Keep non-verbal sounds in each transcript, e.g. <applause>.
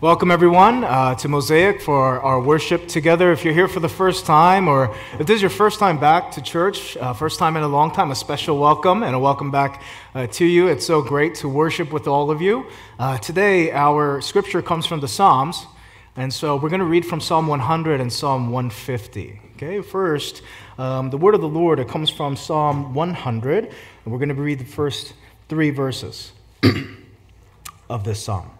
Welcome, everyone, uh, to Mosaic for our worship together. If you're here for the first time, or if this is your first time back to church, uh, first time in a long time, a special welcome and a welcome back uh, to you. It's so great to worship with all of you. Uh, today, our scripture comes from the Psalms, and so we're going to read from Psalm 100 and Psalm 150. Okay, first, um, the word of the Lord, it comes from Psalm 100, and we're going to read the first three verses <clears throat> of this psalm.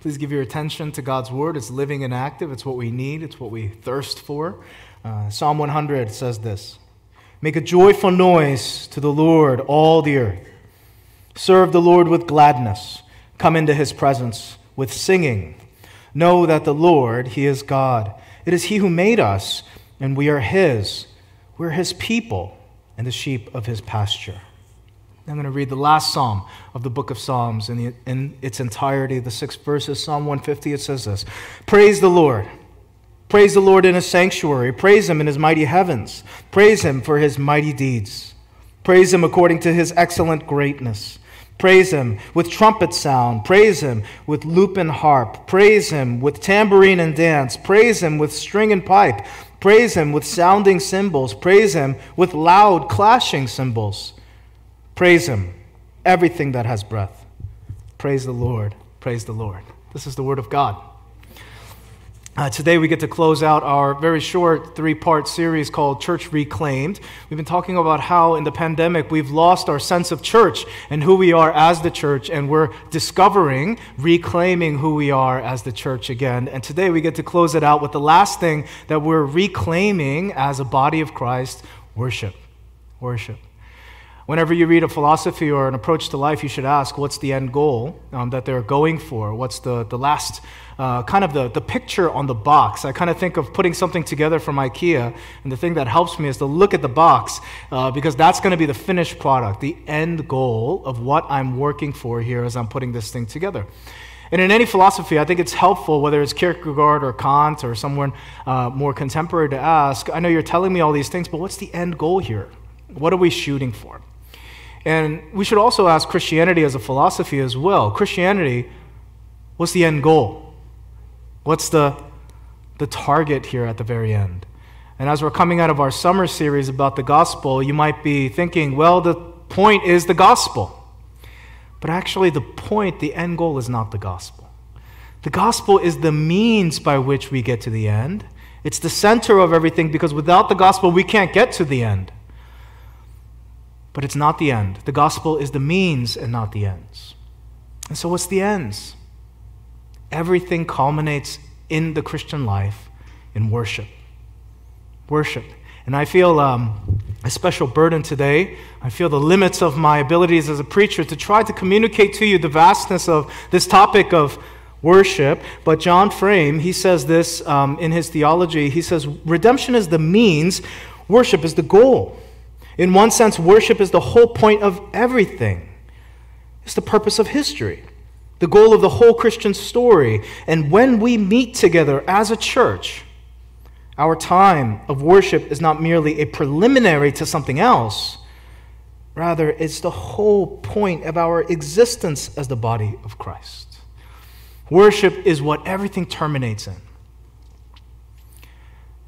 Please give your attention to God's word. It's living and active. It's what we need, it's what we thirst for. Uh, Psalm 100 says this Make a joyful noise to the Lord, all the earth. Serve the Lord with gladness. Come into his presence with singing. Know that the Lord, he is God. It is he who made us, and we are his. We're his people and the sheep of his pasture. I'm going to read the last psalm of the book of Psalms in, the, in, its entirety, the six verses. Psalm 150, it says this Praise the Lord. Praise the Lord in his sanctuary. Praise him in his mighty heavens. Praise him for his mighty deeds. Praise him according to his excellent greatness. Praise him with trumpet sound. Praise him with lute and harp. Praise him with tambourine and dance. Praise him with string and pipe. Praise him with sounding cymbals. Praise him with loud clashing cymbals. Praise Him, everything that has breath. Praise the Lord. Praise the Lord. This is the Word of God. Uh, today, we get to close out our very short three part series called Church Reclaimed. We've been talking about how in the pandemic we've lost our sense of church and who we are as the church, and we're discovering, reclaiming who we are as the church again. And today, we get to close it out with the last thing that we're reclaiming as a body of Christ worship. Worship. Whenever you read a philosophy or an approach to life, you should ask what's the end goal um, that they're going for? What's the, the last uh, kind of the, the picture on the box? I kind of think of putting something together from IKEA, and the thing that helps me is to look at the box uh, because that's going to be the finished product, the end goal of what I'm working for here as I'm putting this thing together. And in any philosophy, I think it's helpful, whether it's Kierkegaard or Kant or someone uh, more contemporary, to ask I know you're telling me all these things, but what's the end goal here? What are we shooting for? And we should also ask Christianity as a philosophy as well. Christianity, what's the end goal? What's the, the target here at the very end? And as we're coming out of our summer series about the gospel, you might be thinking, well, the point is the gospel. But actually, the point, the end goal, is not the gospel. The gospel is the means by which we get to the end. It's the center of everything because without the gospel, we can't get to the end. But it's not the end. The gospel is the means and not the ends. And so, what's the ends? Everything culminates in the Christian life in worship. Worship. And I feel um, a special burden today. I feel the limits of my abilities as a preacher to try to communicate to you the vastness of this topic of worship. But John Frame, he says this um, in his theology. He says, Redemption is the means, worship is the goal. In one sense, worship is the whole point of everything, it's the purpose of history, the goal of the whole Christian story. And when we meet together as a church, our time of worship is not merely a preliminary to something else. Rather, it's the whole point of our existence as the body of Christ. Worship is what everything terminates in.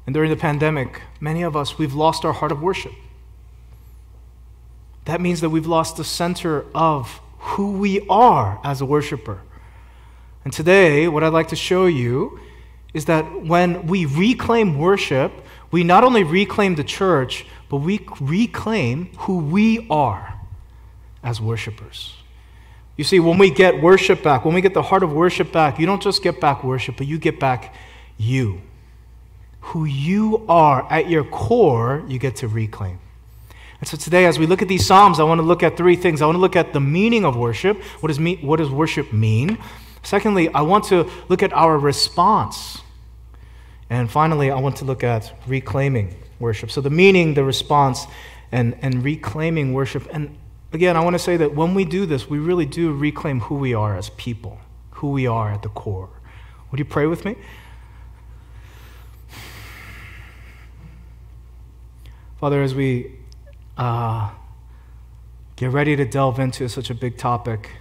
And during the pandemic, many of us, we've lost our heart of worship that means that we've lost the center of who we are as a worshiper. And today, what I'd like to show you is that when we reclaim worship, we not only reclaim the church, but we reclaim who we are as worshipers. You see, when we get worship back, when we get the heart of worship back, you don't just get back worship, but you get back you. Who you are at your core, you get to reclaim. And so today, as we look at these Psalms, I want to look at three things. I want to look at the meaning of worship. What does, me, what does worship mean? Secondly, I want to look at our response. And finally, I want to look at reclaiming worship. So the meaning, the response, and, and reclaiming worship. And again, I want to say that when we do this, we really do reclaim who we are as people, who we are at the core. Would you pray with me? Father, as we uh, get ready to delve into such a big topic.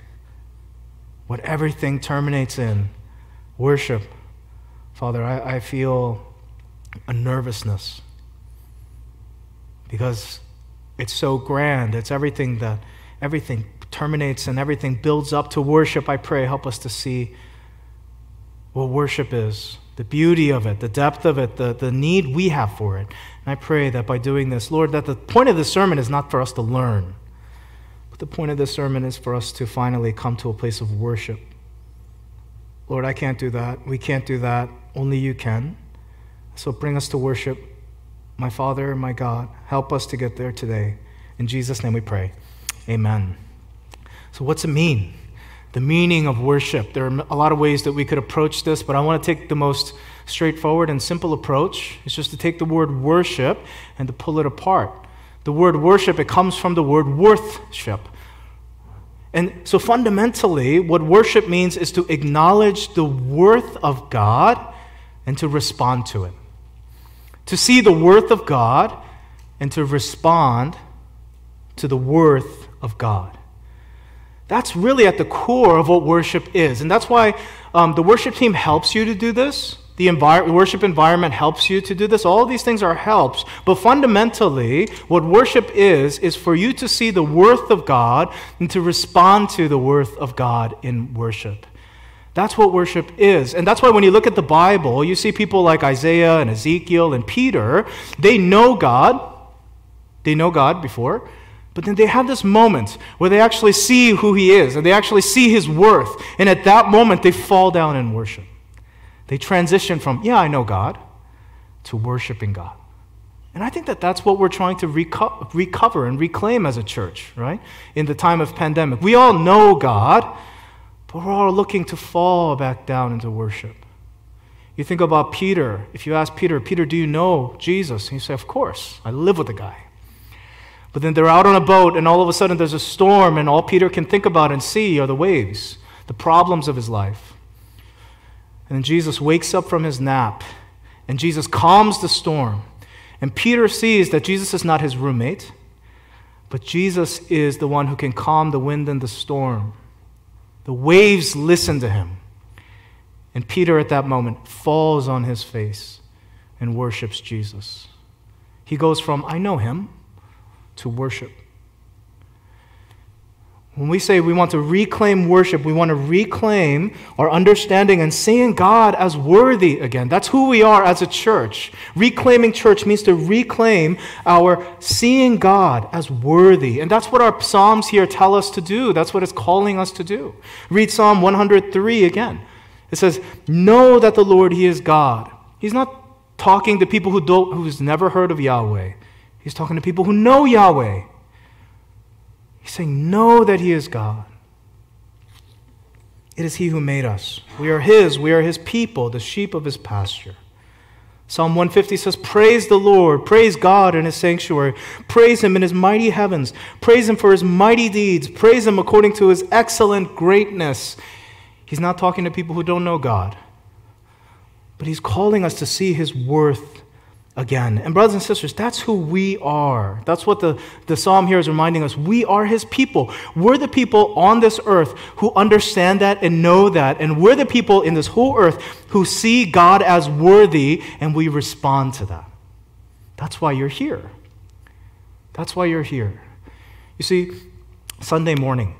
what everything terminates in worship. Father, I, I feel a nervousness because it's so grand. It's everything that everything terminates and everything builds up to worship. I pray, help us to see what worship is, the beauty of it, the depth of it, the, the need we have for it. I pray that by doing this, Lord, that the point of this sermon is not for us to learn, but the point of this sermon is for us to finally come to a place of worship. Lord, I can't do that. We can't do that. Only you can. So bring us to worship. My Father, my God, help us to get there today. In Jesus' name we pray. Amen. So, what's it mean? The meaning of worship. There are a lot of ways that we could approach this, but I want to take the most straightforward and simple approach. is just to take the word worship and to pull it apart. The word worship, it comes from the word worthship. And so fundamentally, what worship means is to acknowledge the worth of God and to respond to it. To see the worth of God and to respond to the worth of God. That's really at the core of what worship is. And that's why um, the worship team helps you to do this. The envir- worship environment helps you to do this. All these things are helps. But fundamentally, what worship is, is for you to see the worth of God and to respond to the worth of God in worship. That's what worship is. And that's why when you look at the Bible, you see people like Isaiah and Ezekiel and Peter, they know God. They know God before. But then they have this moment where they actually see who He is and they actually see His worth. And at that moment, they fall down in worship. They transition from, yeah, I know God, to worshiping God. And I think that that's what we're trying to reco- recover and reclaim as a church, right? In the time of pandemic. We all know God, but we're all looking to fall back down into worship. You think about Peter. If you ask Peter, Peter, do you know Jesus? And you say, Of course, I live with the guy. But then they're out on a boat, and all of a sudden there's a storm, and all Peter can think about and see are the waves, the problems of his life. And then Jesus wakes up from his nap, and Jesus calms the storm. And Peter sees that Jesus is not his roommate, but Jesus is the one who can calm the wind and the storm. The waves listen to him. And Peter, at that moment, falls on his face and worships Jesus. He goes from, I know him, to worship. When we say we want to reclaim worship, we want to reclaim our understanding and seeing God as worthy again. That's who we are as a church. Reclaiming church means to reclaim our seeing God as worthy. And that's what our Psalms here tell us to do. That's what it's calling us to do. Read Psalm 103 again. It says, Know that the Lord, He is God. He's not talking to people who don't, who's never heard of Yahweh. He's talking to people who know Yahweh. He's saying, Know that He is God. It is He who made us. We are His. We are His people, the sheep of His pasture. Psalm 150 says, Praise the Lord, praise God in His sanctuary, praise Him in His mighty heavens, praise Him for His mighty deeds, praise Him according to His excellent greatness. He's not talking to people who don't know God, but He's calling us to see His worth again. And, brothers and sisters, that's who we are. That's what the, the psalm here is reminding us. We are his people. We're the people on this earth who understand that and know that. And we're the people in this whole earth who see God as worthy and we respond to that. That's why you're here. That's why you're here. You see, Sunday morning,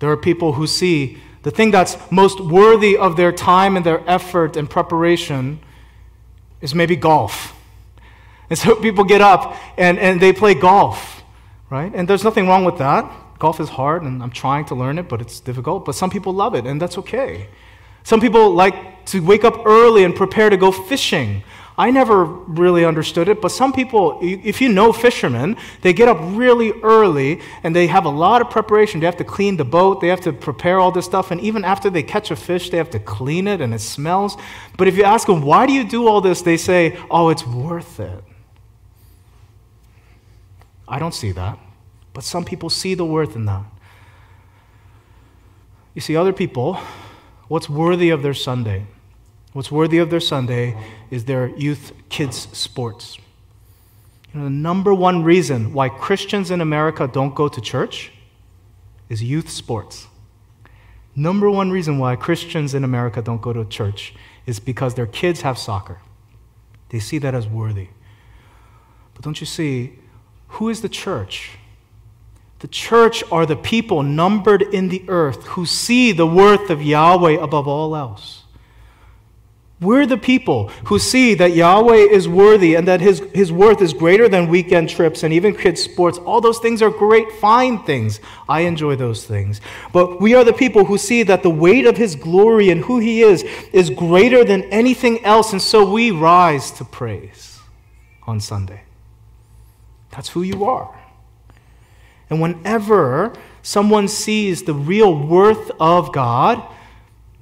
there are people who see the thing that's most worthy of their time and their effort and preparation is maybe golf and so <laughs> people get up and, and they play golf, right? And there's nothing wrong with that. Golf is hard, and I'm trying to learn it, but it's difficult. But some people love it, and that's okay. Some people like to wake up early and prepare to go fishing. I never really understood it, but some people, if you know fishermen, they get up really early and they have a lot of preparation. They have to clean the boat, they have to prepare all this stuff, and even after they catch a fish, they have to clean it and it smells. But if you ask them, why do you do all this? They say, oh, it's worth it. I don't see that. But some people see the worth in that. You see, other people, what's worthy of their Sunday? What's worthy of their Sunday is their youth kids' sports. You know, the number one reason why Christians in America don't go to church is youth sports. Number one reason why Christians in America don't go to church is because their kids have soccer. They see that as worthy. But don't you see, who is the church? The church are the people numbered in the earth who see the worth of Yahweh above all else. We're the people who see that Yahweh is worthy and that his, his worth is greater than weekend trips and even kids' sports. All those things are great, fine things. I enjoy those things. But we are the people who see that the weight of his glory and who he is is greater than anything else. And so we rise to praise on Sunday. That's who you are. And whenever someone sees the real worth of God,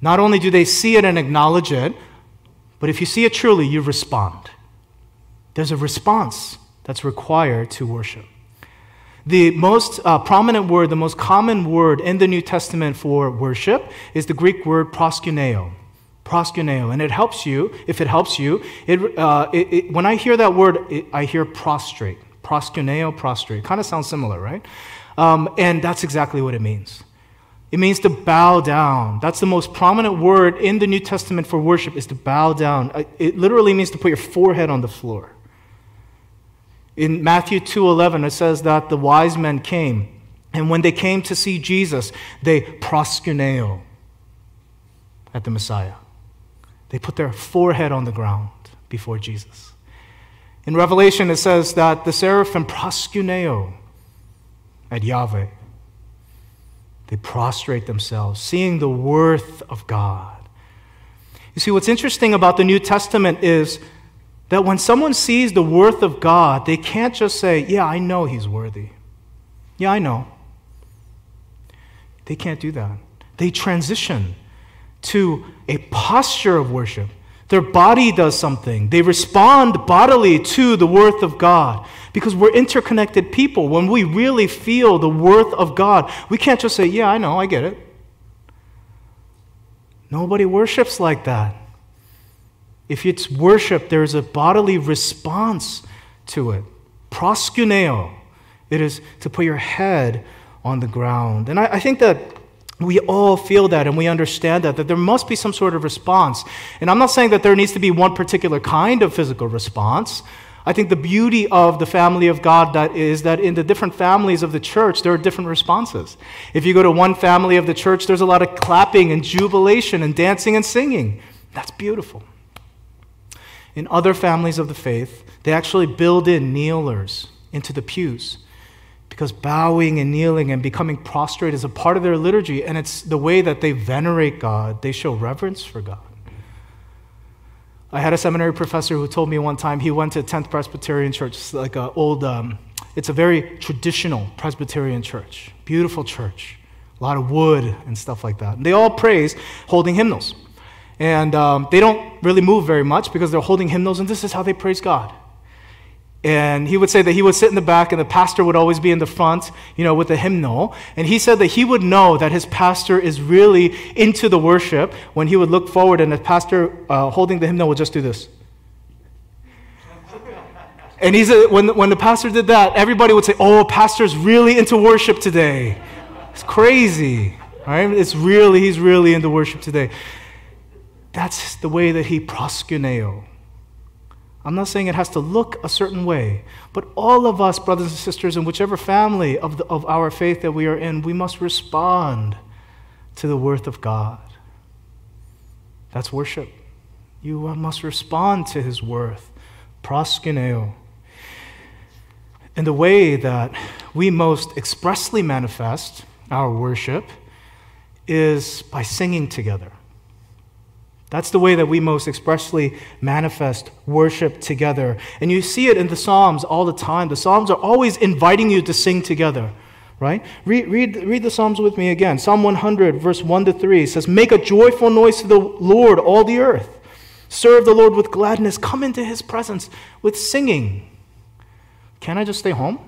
not only do they see it and acknowledge it, but if you see it truly, you respond. There's a response that's required to worship. The most uh, prominent word, the most common word in the New Testament for worship is the Greek word proskuneo. Proskuneo. And it helps you, if it helps you, it, uh, it, it, when I hear that word, I hear prostrate. Proskuneo, prostrate. Kind of sounds similar, right? Um, and that's exactly what it means. It means to bow down. That's the most prominent word in the New Testament for worship is to bow down. Uh, it literally means to put your forehead on the floor. In Matthew 2:11 it says that the wise men came and when they came to see Jesus, they proskuneo at the Messiah. They put their forehead on the ground before Jesus. In Revelation it says that the seraphim proskuneo at Yahweh. They prostrate themselves, seeing the worth of God. You see, what's interesting about the New Testament is that when someone sees the worth of God, they can't just say, Yeah, I know He's worthy. Yeah, I know. They can't do that. They transition to a posture of worship. Their body does something. They respond bodily to the worth of God. Because we're interconnected people. When we really feel the worth of God, we can't just say, Yeah, I know, I get it. Nobody worships like that. If it's worship, there's a bodily response to it. Proskuneo. It is to put your head on the ground. And I, I think that we all feel that and we understand that, that there must be some sort of response. And I'm not saying that there needs to be one particular kind of physical response. I think the beauty of the family of God that is that in the different families of the church, there are different responses. If you go to one family of the church, there's a lot of clapping and jubilation and dancing and singing. That's beautiful. In other families of the faith, they actually build in kneelers into the pews because bowing and kneeling and becoming prostrate is a part of their liturgy, and it's the way that they venerate God, they show reverence for God. I had a seminary professor who told me one time he went to 10th Presbyterian Church, like an old, um, it's a very traditional Presbyterian church, beautiful church, a lot of wood and stuff like that. And they all praise holding hymnals. And um, they don't really move very much because they're holding hymnals, and this is how they praise God. And he would say that he would sit in the back and the pastor would always be in the front, you know, with the hymnal. And he said that he would know that his pastor is really into the worship when he would look forward and the pastor uh, holding the hymnal would just do this. And he said when, when the pastor did that, everybody would say, Oh, pastor's really into worship today. It's crazy. Right? It's really, he's really into worship today. That's the way that he proskuneo I'm not saying it has to look a certain way, but all of us, brothers and sisters, in whichever family of, the, of our faith that we are in, we must respond to the worth of God. That's worship. You must respond to his worth. Proskuneo. And the way that we most expressly manifest our worship is by singing together. That's the way that we most expressly manifest worship together. And you see it in the Psalms all the time. The Psalms are always inviting you to sing together, right? Read, read, read the Psalms with me again. Psalm 100, verse 1 to 3 says, Make a joyful noise to the Lord, all the earth. Serve the Lord with gladness. Come into his presence with singing. Can I just stay home?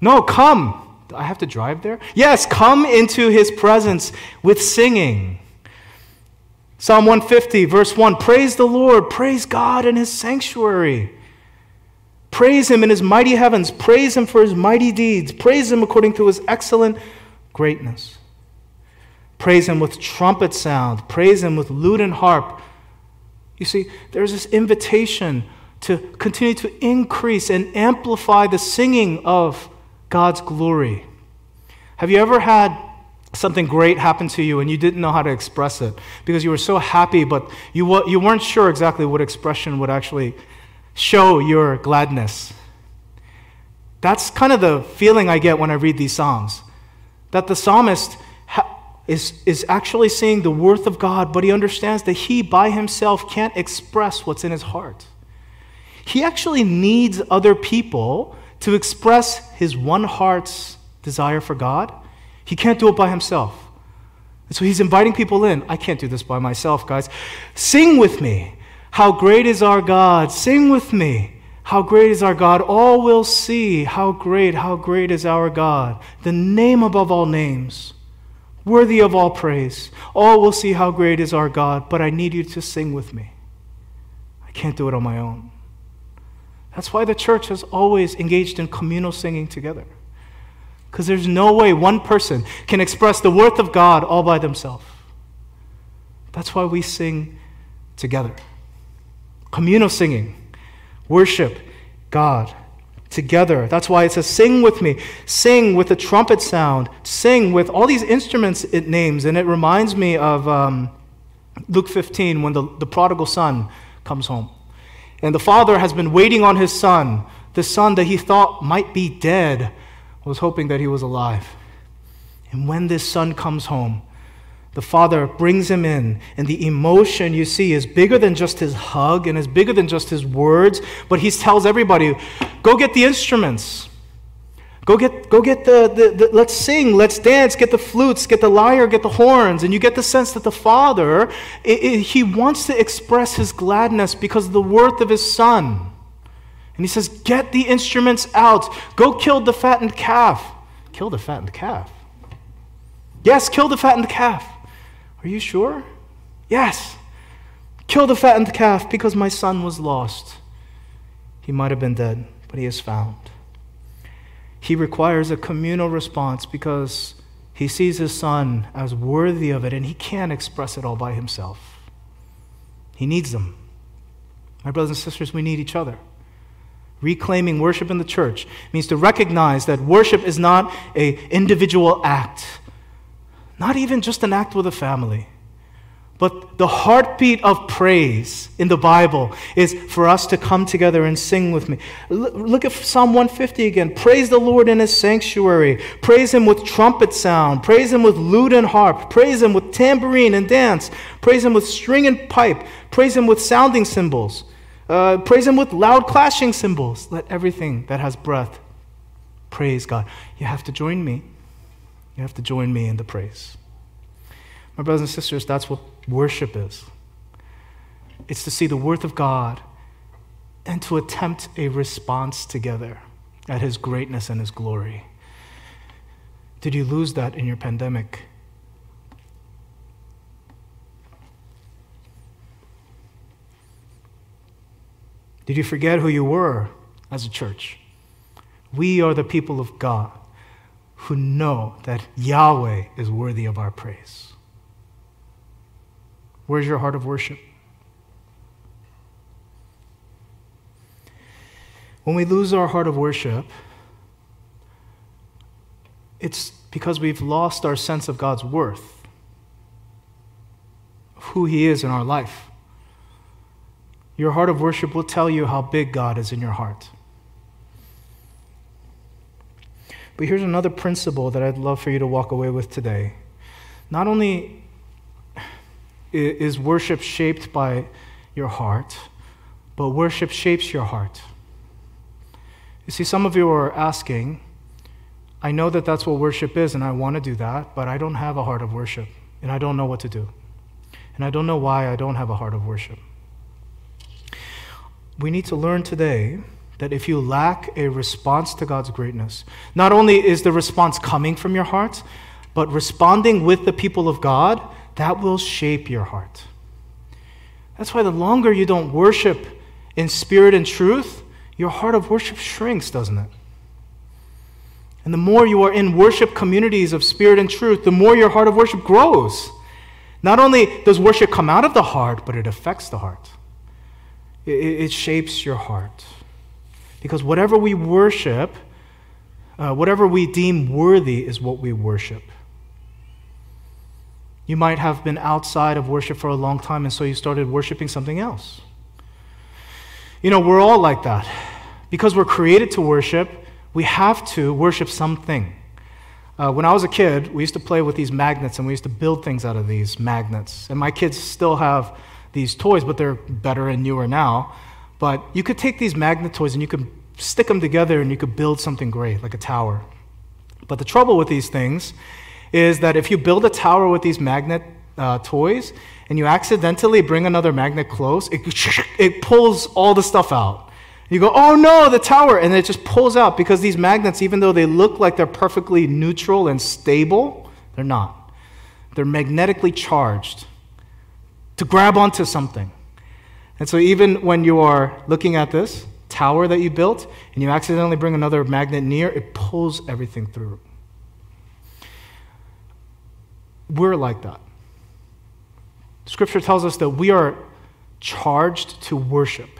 No, come. I have to drive there? Yes, come into his presence with singing. Psalm 150, verse 1 Praise the Lord, praise God in his sanctuary. Praise him in his mighty heavens, praise him for his mighty deeds, praise him according to his excellent greatness. Praise Him with trumpet sound. Praise Him with lute and harp. You see, there's this invitation to continue to increase and amplify the singing of God's glory. Have you ever had something great happened to you and you didn't know how to express it because you were so happy, but you, you weren't sure exactly what expression would actually show your gladness? That's kind of the feeling I get when I read these Psalms. That the psalmist is, is actually seeing the worth of God, but he understands that he by himself can't express what's in his heart. He actually needs other people to express his one heart's desire for God. He can't do it by himself. And so he's inviting people in. I can't do this by myself, guys. Sing with me. How great is our God? Sing with me. How great is our God? All will see how great, how great is our God. The name above all names worthy of all praise. All will see how great is our God, but I need you to sing with me. I can't do it on my own. That's why the church has always engaged in communal singing together. Because there's no way one person can express the worth of God all by themselves. That's why we sing together. Communal singing, worship God together. That's why it says, Sing with me. Sing with a trumpet sound. Sing with all these instruments it names. And it reminds me of um, Luke 15 when the, the prodigal son comes home. And the father has been waiting on his son. The son that he thought might be dead was hoping that he was alive. And when this son comes home, the father brings him in, and the emotion you see is bigger than just his hug and is bigger than just his words, but he tells everybody, Go get the instruments. Go get, go get the, the, the, let's sing, let's dance, get the flutes, get the lyre, get the horns. And you get the sense that the father, it, it, he wants to express his gladness because of the worth of his son. And he says, Get the instruments out. Go kill the fattened calf. Kill the fattened calf. Yes, kill the fattened calf. Are you sure? Yes. Kill the fattened calf because my son was lost. He might have been dead, but he is found. He requires a communal response because he sees his son as worthy of it and he can't express it all by himself. He needs them. My brothers and sisters, we need each other. Reclaiming worship in the church means to recognize that worship is not an individual act not even just an act with a family. But the heartbeat of praise in the Bible is for us to come together and sing with me. Look at Psalm 150 again. Praise the Lord in his sanctuary. Praise him with trumpet sound. Praise him with lute and harp. Praise him with tambourine and dance. Praise him with string and pipe. Praise him with sounding cymbals. Uh, praise him with loud clashing cymbals. Let everything that has breath praise God. You have to join me. You have to join me in the praise. My brothers and sisters, that's what worship is it's to see the worth of God and to attempt a response together at His greatness and His glory. Did you lose that in your pandemic? Did you forget who you were as a church? We are the people of God who know that Yahweh is worthy of our praise. Where's your heart of worship? When we lose our heart of worship, it's because we've lost our sense of God's worth, of who He is in our life. Your heart of worship will tell you how big God is in your heart. But here's another principle that I'd love for you to walk away with today. Not only is worship shaped by your heart, but worship shapes your heart. You see, some of you are asking, I know that that's what worship is, and I want to do that, but I don't have a heart of worship, and I don't know what to do. And I don't know why I don't have a heart of worship. We need to learn today that if you lack a response to God's greatness, not only is the response coming from your heart, but responding with the people of God, that will shape your heart. That's why the longer you don't worship in spirit and truth, your heart of worship shrinks, doesn't it? And the more you are in worship communities of spirit and truth, the more your heart of worship grows. Not only does worship come out of the heart, but it affects the heart. It, it shapes your heart. Because whatever we worship, uh, whatever we deem worthy, is what we worship. You might have been outside of worship for a long time, and so you started worshiping something else. You know, we're all like that. Because we're created to worship, we have to worship something. Uh, when I was a kid, we used to play with these magnets and we used to build things out of these magnets. And my kids still have these toys, but they're better and newer now. But you could take these magnet toys and you could stick them together and you could build something great, like a tower. But the trouble with these things is that if you build a tower with these magnet uh, toys and you accidentally bring another magnet close, it, <laughs> it pulls all the stuff out. You go, oh no, the tower. And it just pulls out because these magnets, even though they look like they're perfectly neutral and stable, they're not. They're magnetically charged to grab onto something. And so, even when you are looking at this tower that you built and you accidentally bring another magnet near, it pulls everything through. We're like that. Scripture tells us that we are charged to worship.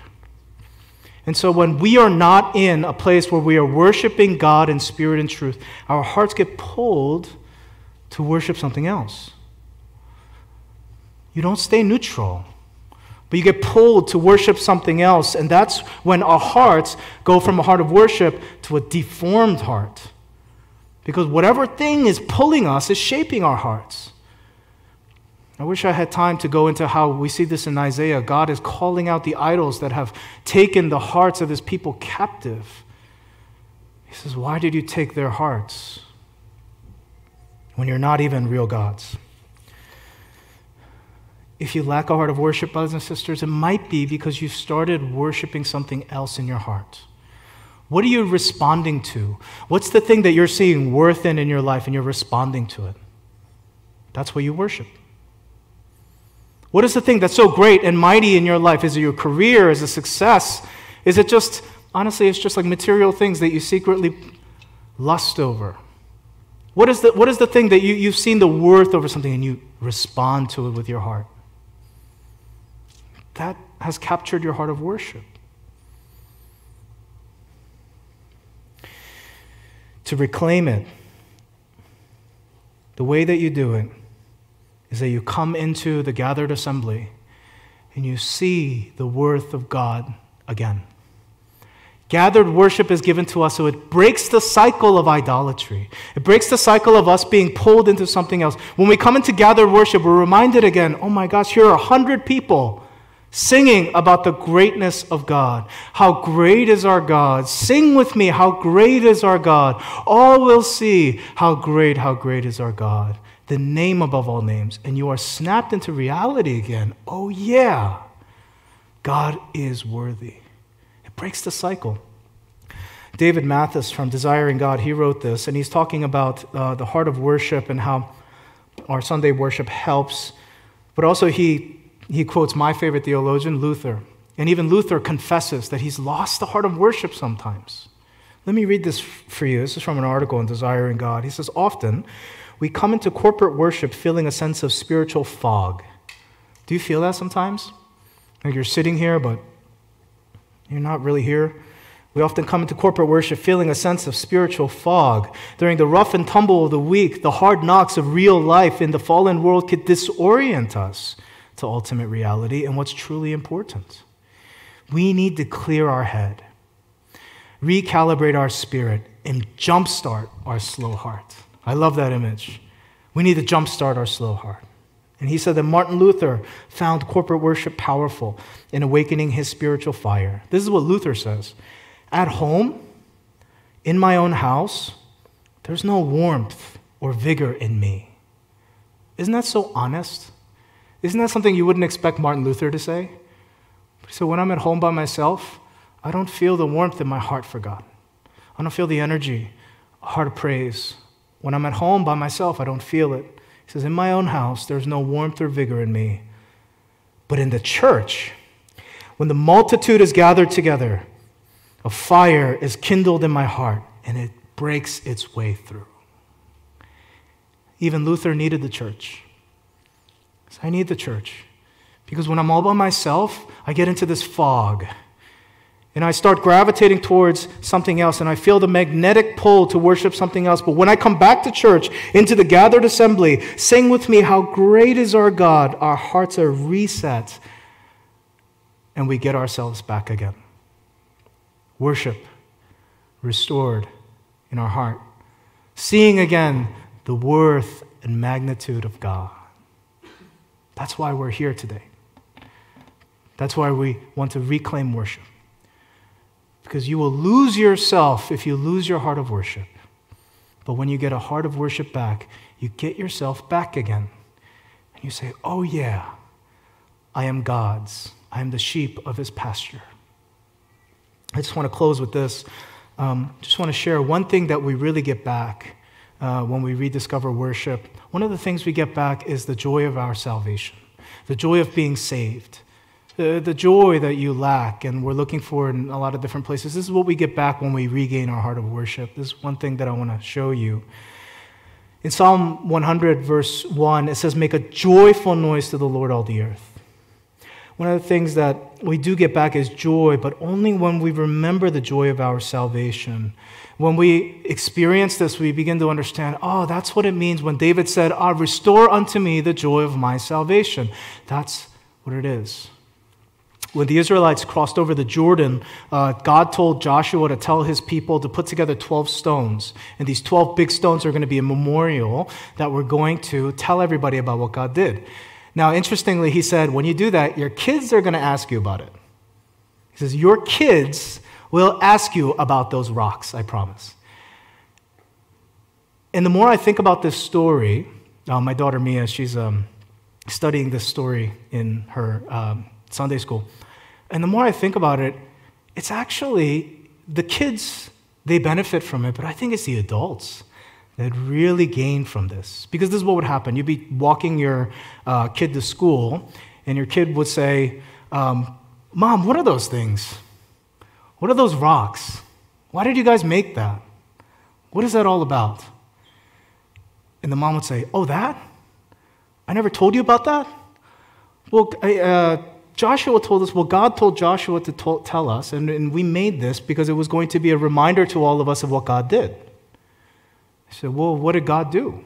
And so when we are not in a place where we are worshiping God in spirit and truth, our hearts get pulled to worship something else. You don't stay neutral, but you get pulled to worship something else. And that's when our hearts go from a heart of worship to a deformed heart. Because whatever thing is pulling us is shaping our hearts. I wish I had time to go into how we see this in Isaiah. God is calling out the idols that have taken the hearts of his people captive. He says, Why did you take their hearts when you're not even real gods? If you lack a heart of worship, brothers and sisters, it might be because you started worshiping something else in your heart. What are you responding to? What's the thing that you're seeing worth in in your life and you're responding to it? That's what you worship. What is the thing that's so great and mighty in your life? Is it your career? Is it success? Is it just, honestly, it's just like material things that you secretly lust over? What is the, what is the thing that you, you've seen the worth over something and you respond to it with your heart? That has captured your heart of worship. To reclaim it, the way that you do it, is that you come into the gathered assembly and you see the worth of God again. Gathered worship is given to us so it breaks the cycle of idolatry. It breaks the cycle of us being pulled into something else. When we come into gathered worship, we're reminded again oh my gosh, here are a hundred people singing about the greatness of God. How great is our God! Sing with me, how great is our God! All will see how great, how great is our God the name above all names, and you are snapped into reality again. Oh, yeah, God is worthy. It breaks the cycle. David Mathis from Desiring God, he wrote this, and he's talking about uh, the heart of worship and how our Sunday worship helps. But also, he, he quotes my favorite theologian, Luther. And even Luther confesses that he's lost the heart of worship sometimes. Let me read this for you. This is from an article in Desiring God. He says, Often, we come into corporate worship feeling a sense of spiritual fog. Do you feel that sometimes? Like you're sitting here, but you're not really here. We often come into corporate worship feeling a sense of spiritual fog. During the rough and tumble of the week, the hard knocks of real life in the fallen world could disorient us to ultimate reality and what's truly important. We need to clear our head, recalibrate our spirit, and jumpstart our slow heart. I love that image. We need to jumpstart our slow heart. And he said that Martin Luther found corporate worship powerful in awakening his spiritual fire. This is what Luther says At home, in my own house, there's no warmth or vigor in me. Isn't that so honest? Isn't that something you wouldn't expect Martin Luther to say? So when I'm at home by myself, I don't feel the warmth in my heart for God. I don't feel the energy, a heart of praise, when I'm at home by myself, I don't feel it. He says, In my own house, there's no warmth or vigor in me. But in the church, when the multitude is gathered together, a fire is kindled in my heart and it breaks its way through. Even Luther needed the church. I need the church. Because when I'm all by myself, I get into this fog. And I start gravitating towards something else, and I feel the magnetic pull to worship something else. But when I come back to church, into the gathered assembly, sing with me, How great is our God! Our hearts are reset, and we get ourselves back again. Worship restored in our heart, seeing again the worth and magnitude of God. That's why we're here today. That's why we want to reclaim worship. Because you will lose yourself if you lose your heart of worship. But when you get a heart of worship back, you get yourself back again. And you say, Oh, yeah, I am God's. I am the sheep of his pasture. I just want to close with this. Um, just want to share one thing that we really get back uh, when we rediscover worship. One of the things we get back is the joy of our salvation, the joy of being saved the, the joy that you lack and we're looking for in a lot of different places. This is what we get back when we regain our heart of worship. This is one thing that I want to show you. In Psalm 100, verse 1, it says, Make a joyful noise to the Lord, all the earth. One of the things that we do get back is joy, but only when we remember the joy of our salvation. When we experience this, we begin to understand, oh, that's what it means when David said, ah, Restore unto me the joy of my salvation. That's what it is. When the Israelites crossed over the Jordan, uh, God told Joshua to tell his people to put together 12 stones. And these 12 big stones are going to be a memorial that we're going to tell everybody about what God did. Now, interestingly, he said, when you do that, your kids are going to ask you about it. He says, Your kids will ask you about those rocks, I promise. And the more I think about this story, uh, my daughter Mia, she's um, studying this story in her um, Sunday school. And the more I think about it, it's actually the kids, they benefit from it, but I think it's the adults that really gain from this. Because this is what would happen. You'd be walking your uh, kid to school, and your kid would say, um, Mom, what are those things? What are those rocks? Why did you guys make that? What is that all about? And the mom would say, Oh, that? I never told you about that? Well, I, uh, Joshua told us, well, God told Joshua to tell us, and, and we made this because it was going to be a reminder to all of us of what God did. I said, well, what did God do?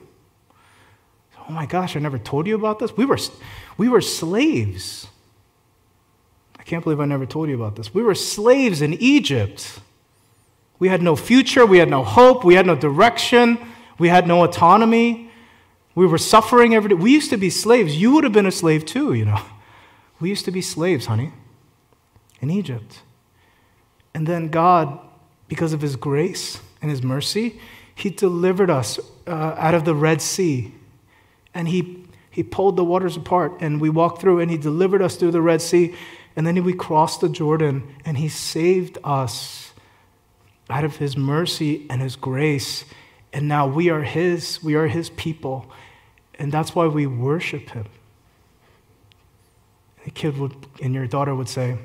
Oh my gosh, I never told you about this. We were, we were slaves. I can't believe I never told you about this. We were slaves in Egypt. We had no future, we had no hope, we had no direction, we had no autonomy. We were suffering every day. We used to be slaves. You would have been a slave too, you know. We used to be slaves, honey, in Egypt. And then God, because of His grace and His mercy, He delivered us uh, out of the Red Sea. And he, he pulled the waters apart, and we walked through, and He delivered us through the Red Sea. And then we crossed the Jordan, and He saved us out of His mercy and His grace. And now we are His, we are His people. And that's why we worship Him the kid would, and your daughter would say,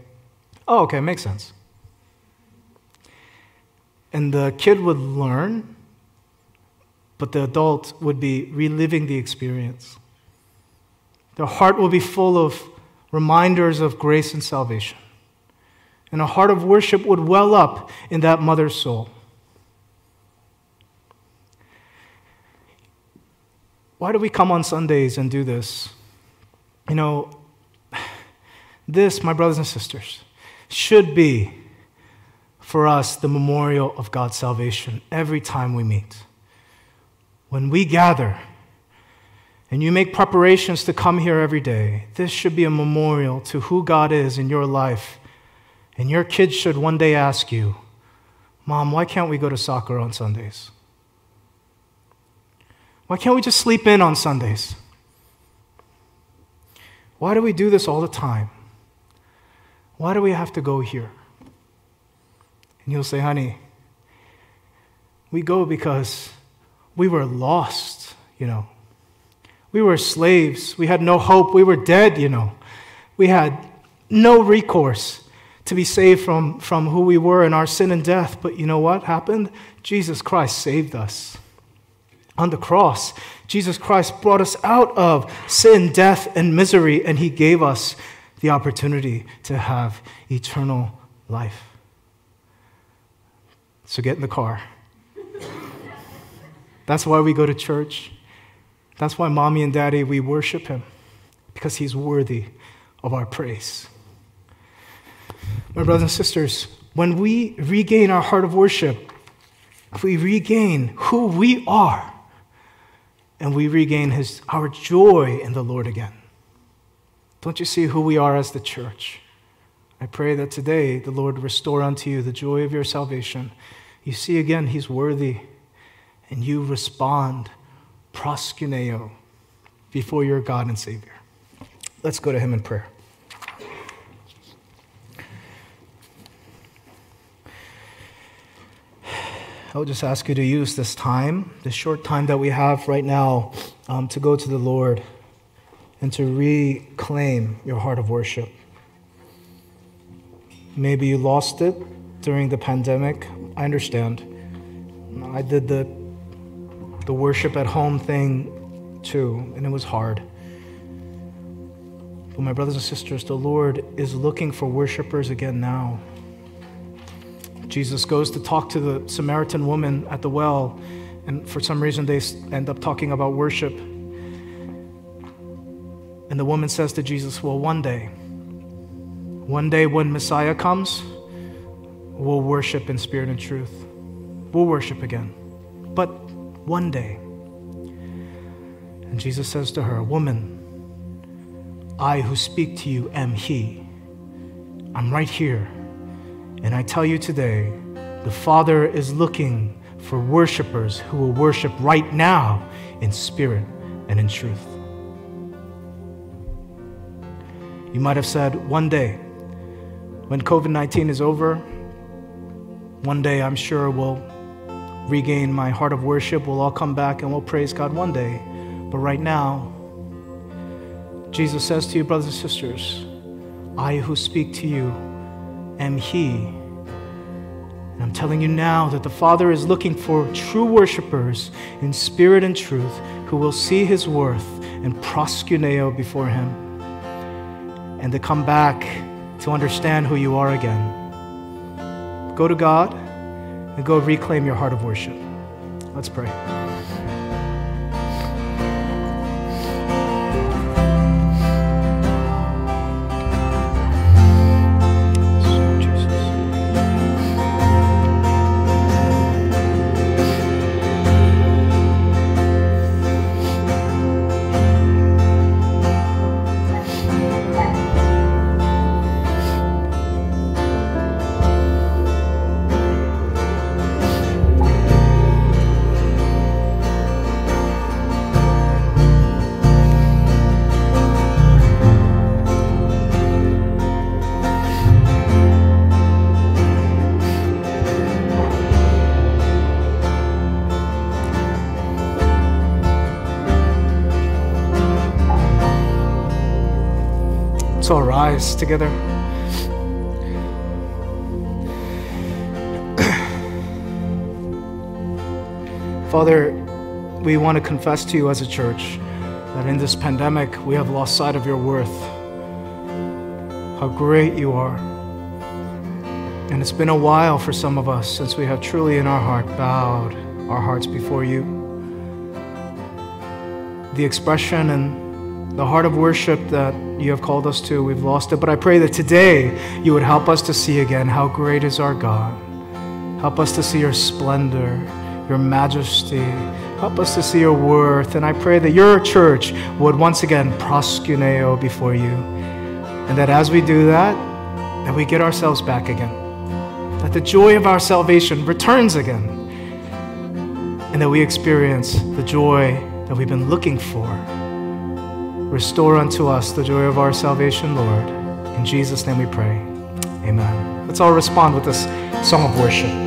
Oh, okay, makes sense. And the kid would learn, but the adult would be reliving the experience. Their heart will be full of reminders of grace and salvation. And a heart of worship would well up in that mother's soul. Why do we come on Sundays and do this? You know, this, my brothers and sisters, should be for us the memorial of God's salvation every time we meet. When we gather and you make preparations to come here every day, this should be a memorial to who God is in your life. And your kids should one day ask you, Mom, why can't we go to soccer on Sundays? Why can't we just sleep in on Sundays? Why do we do this all the time? Why do we have to go here? And you'll say, honey, we go because we were lost, you know. We were slaves. We had no hope. We were dead, you know. We had no recourse to be saved from, from who we were and our sin and death. But you know what happened? Jesus Christ saved us. On the cross, Jesus Christ brought us out of sin, death, and misery, and he gave us the opportunity to have eternal life. So get in the car. That's why we go to church. That's why mommy and daddy, we worship him, because he's worthy of our praise. My brothers and sisters, when we regain our heart of worship, we regain who we are, and we regain his, our joy in the Lord again. Don't you see who we are as the church? I pray that today the Lord restore unto you the joy of your salvation. You see again, he's worthy, and you respond proskuneo before your God and Savior. Let's go to him in prayer. I would just ask you to use this time, this short time that we have right now, um, to go to the Lord and to reclaim your heart of worship. Maybe you lost it during the pandemic. I understand. I did the, the worship at home thing too, and it was hard. But, my brothers and sisters, the Lord is looking for worshipers again now. Jesus goes to talk to the Samaritan woman at the well, and for some reason they end up talking about worship. And the woman says to Jesus, Well, one day, one day when Messiah comes, we'll worship in spirit and truth. We'll worship again. But one day. And Jesus says to her, Woman, I who speak to you am He. I'm right here. And I tell you today, the Father is looking for worshipers who will worship right now in spirit and in truth. You might have said, one day, when COVID 19 is over, one day I'm sure we'll regain my heart of worship. We'll all come back and we'll praise God one day. But right now, Jesus says to you, brothers and sisters, I who speak to you am He. And I'm telling you now that the Father is looking for true worshipers in spirit and truth who will see His worth and proskuneo before Him and to come back to understand who you are again. Go to God and go reclaim your heart of worship. Let's pray. Rise together. <clears throat> Father, we want to confess to you as a church that in this pandemic we have lost sight of your worth, how great you are. And it's been a while for some of us since we have truly in our heart bowed our hearts before you. The expression and the heart of worship that you have called us to, we've lost it. But I pray that today you would help us to see again how great is our God. Help us to see your splendor, your majesty. Help us to see your worth. And I pray that your church would once again proskuneo before you. And that as we do that, that we get ourselves back again. That the joy of our salvation returns again. And that we experience the joy that we've been looking for Restore unto us the joy of our salvation, Lord. In Jesus' name we pray. Amen. Let's all respond with this song of worship.